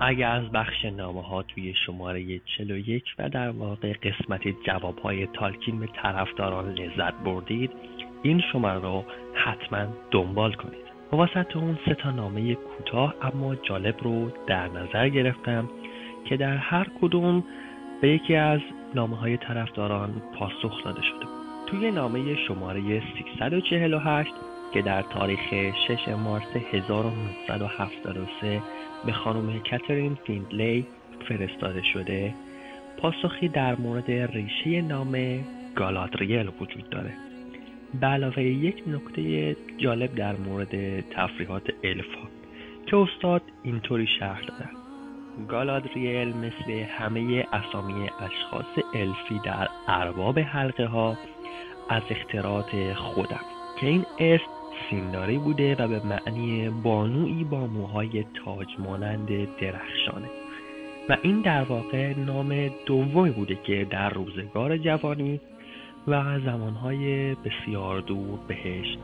اگر از بخش نامه ها توی شماره 41 و در واقع قسمت جواب های تالکین به طرفداران لذت بردید این شماره رو حتما دنبال کنید. واسط اون سه تا نامه کوتاه اما جالب رو در نظر گرفتم که در هر کدوم به یکی از نامه های طرفداران پاسخ داده شده. توی نامه شماره 348 که در تاریخ 6 مارس 1973 به خانم کاترین فیندلی فرستاده شده پاسخی در مورد ریشه نام گالادریل وجود داره. به علاوه یک نکته جالب در مورد تفریحات الفا که استاد اینطوری شرح دادن گالادریل مثل همه اسامی اشخاص الفی در ارباب حلقه ها از اختراعات خودم که این اسم سینداری بوده و به معنی بانویی با موهای تاج مانند درخشانه. و این در واقع نام دومی بوده که در روزگار جوانی و زمانهای بسیار دور بهش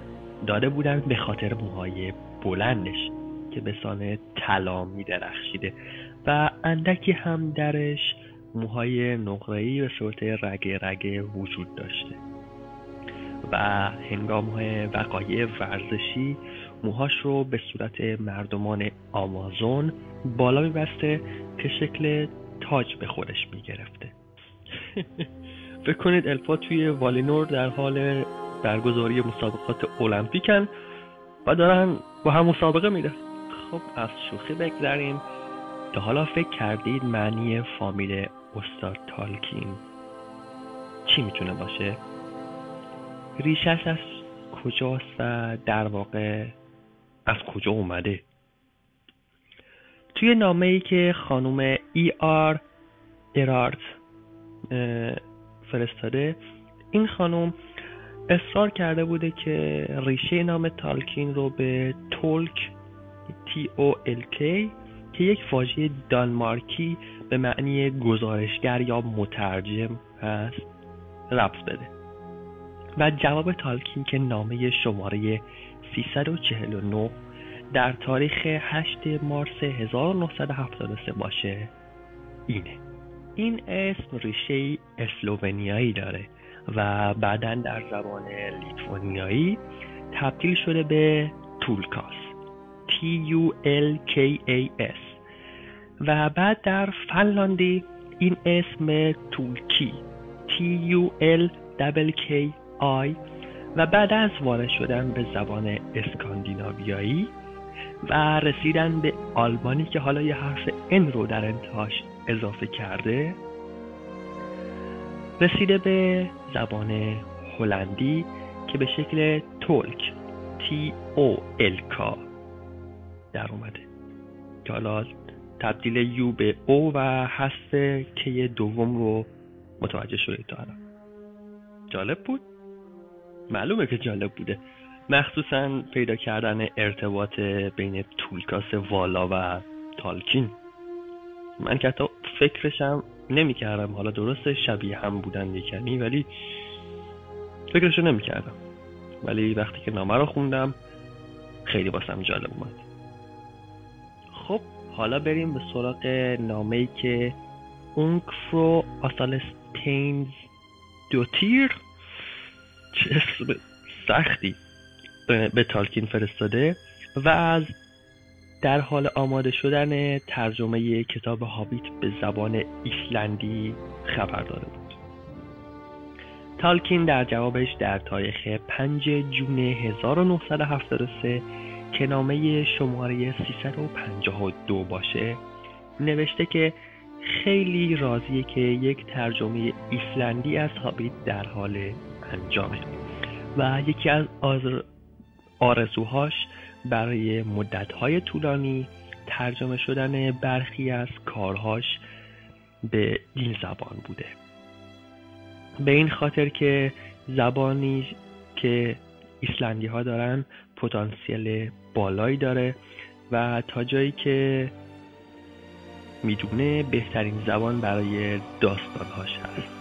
داده بودند به خاطر موهای بلندش که به سان طلا می درخشیده. و اندکی هم درش موهای نقره‌ای به صورت رگه رگه وجود داشته. و هنگام وقایع ورزشی موهاش رو به صورت مردمان آمازون بالا میبسته که شکل تاج به خودش می‌گرفته. فکر کنید الفا توی والینور در حال برگزاری مسابقات المپیکن و دارن با هم مسابقه میدن. خب از شوخی بگذریم. تا حالا فکر کردید معنی فامیل استاد تالکین چی می‌تونه باشه؟ ریشش از کجاست و در واقع از کجا اومده؟ توی نامه ای که خانم ای آر ارارت فرستاده این خانم اصرار کرده بوده که ریشه نام تالکین رو به تولک تی او ال که یک واژه دانمارکی به معنی گزارشگر یا مترجم هست ربط بده. و جواب تالکین که نامه شماره 349 در تاریخ 8 مارس 1973 باشه. اینه. این اسم ریشه اسلوونیایی داره و بعدا در زبان لیتوانیایی تبدیل شده به تولکاس. T U L K A S و بعد در فنلاندی این اسم تولکی. T U L K آی و بعد از وارد شدن به زبان اسکاندیناویایی و رسیدن به آلمانی که حالا یه حرف ان رو در انتهاش اضافه کرده رسیده به زبان هلندی که به شکل تولک تی او کا در اومده. که حالا تبدیل یو به او و حذف که دوم رو متوجه شدید تا الان. جالب بود؟ معلومه که جالب بوده. مخصوصا پیدا کردن ارتباط بین تولکاس والا و تالکین. من که حتی فکرشم نمی کردم حالا درست شبیه هم بودن یکنی ولی فکرشو نمی کردم ولی وقتی که نامه رو خوندم خیلی باسم جالب اومد. خب حالا بریم به سراغ نامه ای که اونکفرو آسالستینز دوتیر. چه سختی به تالکین فرستاده و از در حال آماده شدن ترجمه کتاب هابیت به زبان ایسلندی خبر داده بود. تالکین در جوابش در تاریخ 5 جون 1973 که نامه شماره 352 باشه نوشته که خیلی راضیه که یک ترجمه ایسلندی از هابیت در حال انجامه و یکی از آرزوهاش برای مدتهای طولانی ترجمه شدن برخی از کارهاش به این زبان بوده. به این خاطر که زبانی که ایسلندی ها دارن پتانسیل بالایی داره و تا جایی که می‌دونه بهترین زبان برای داستانهاش هست.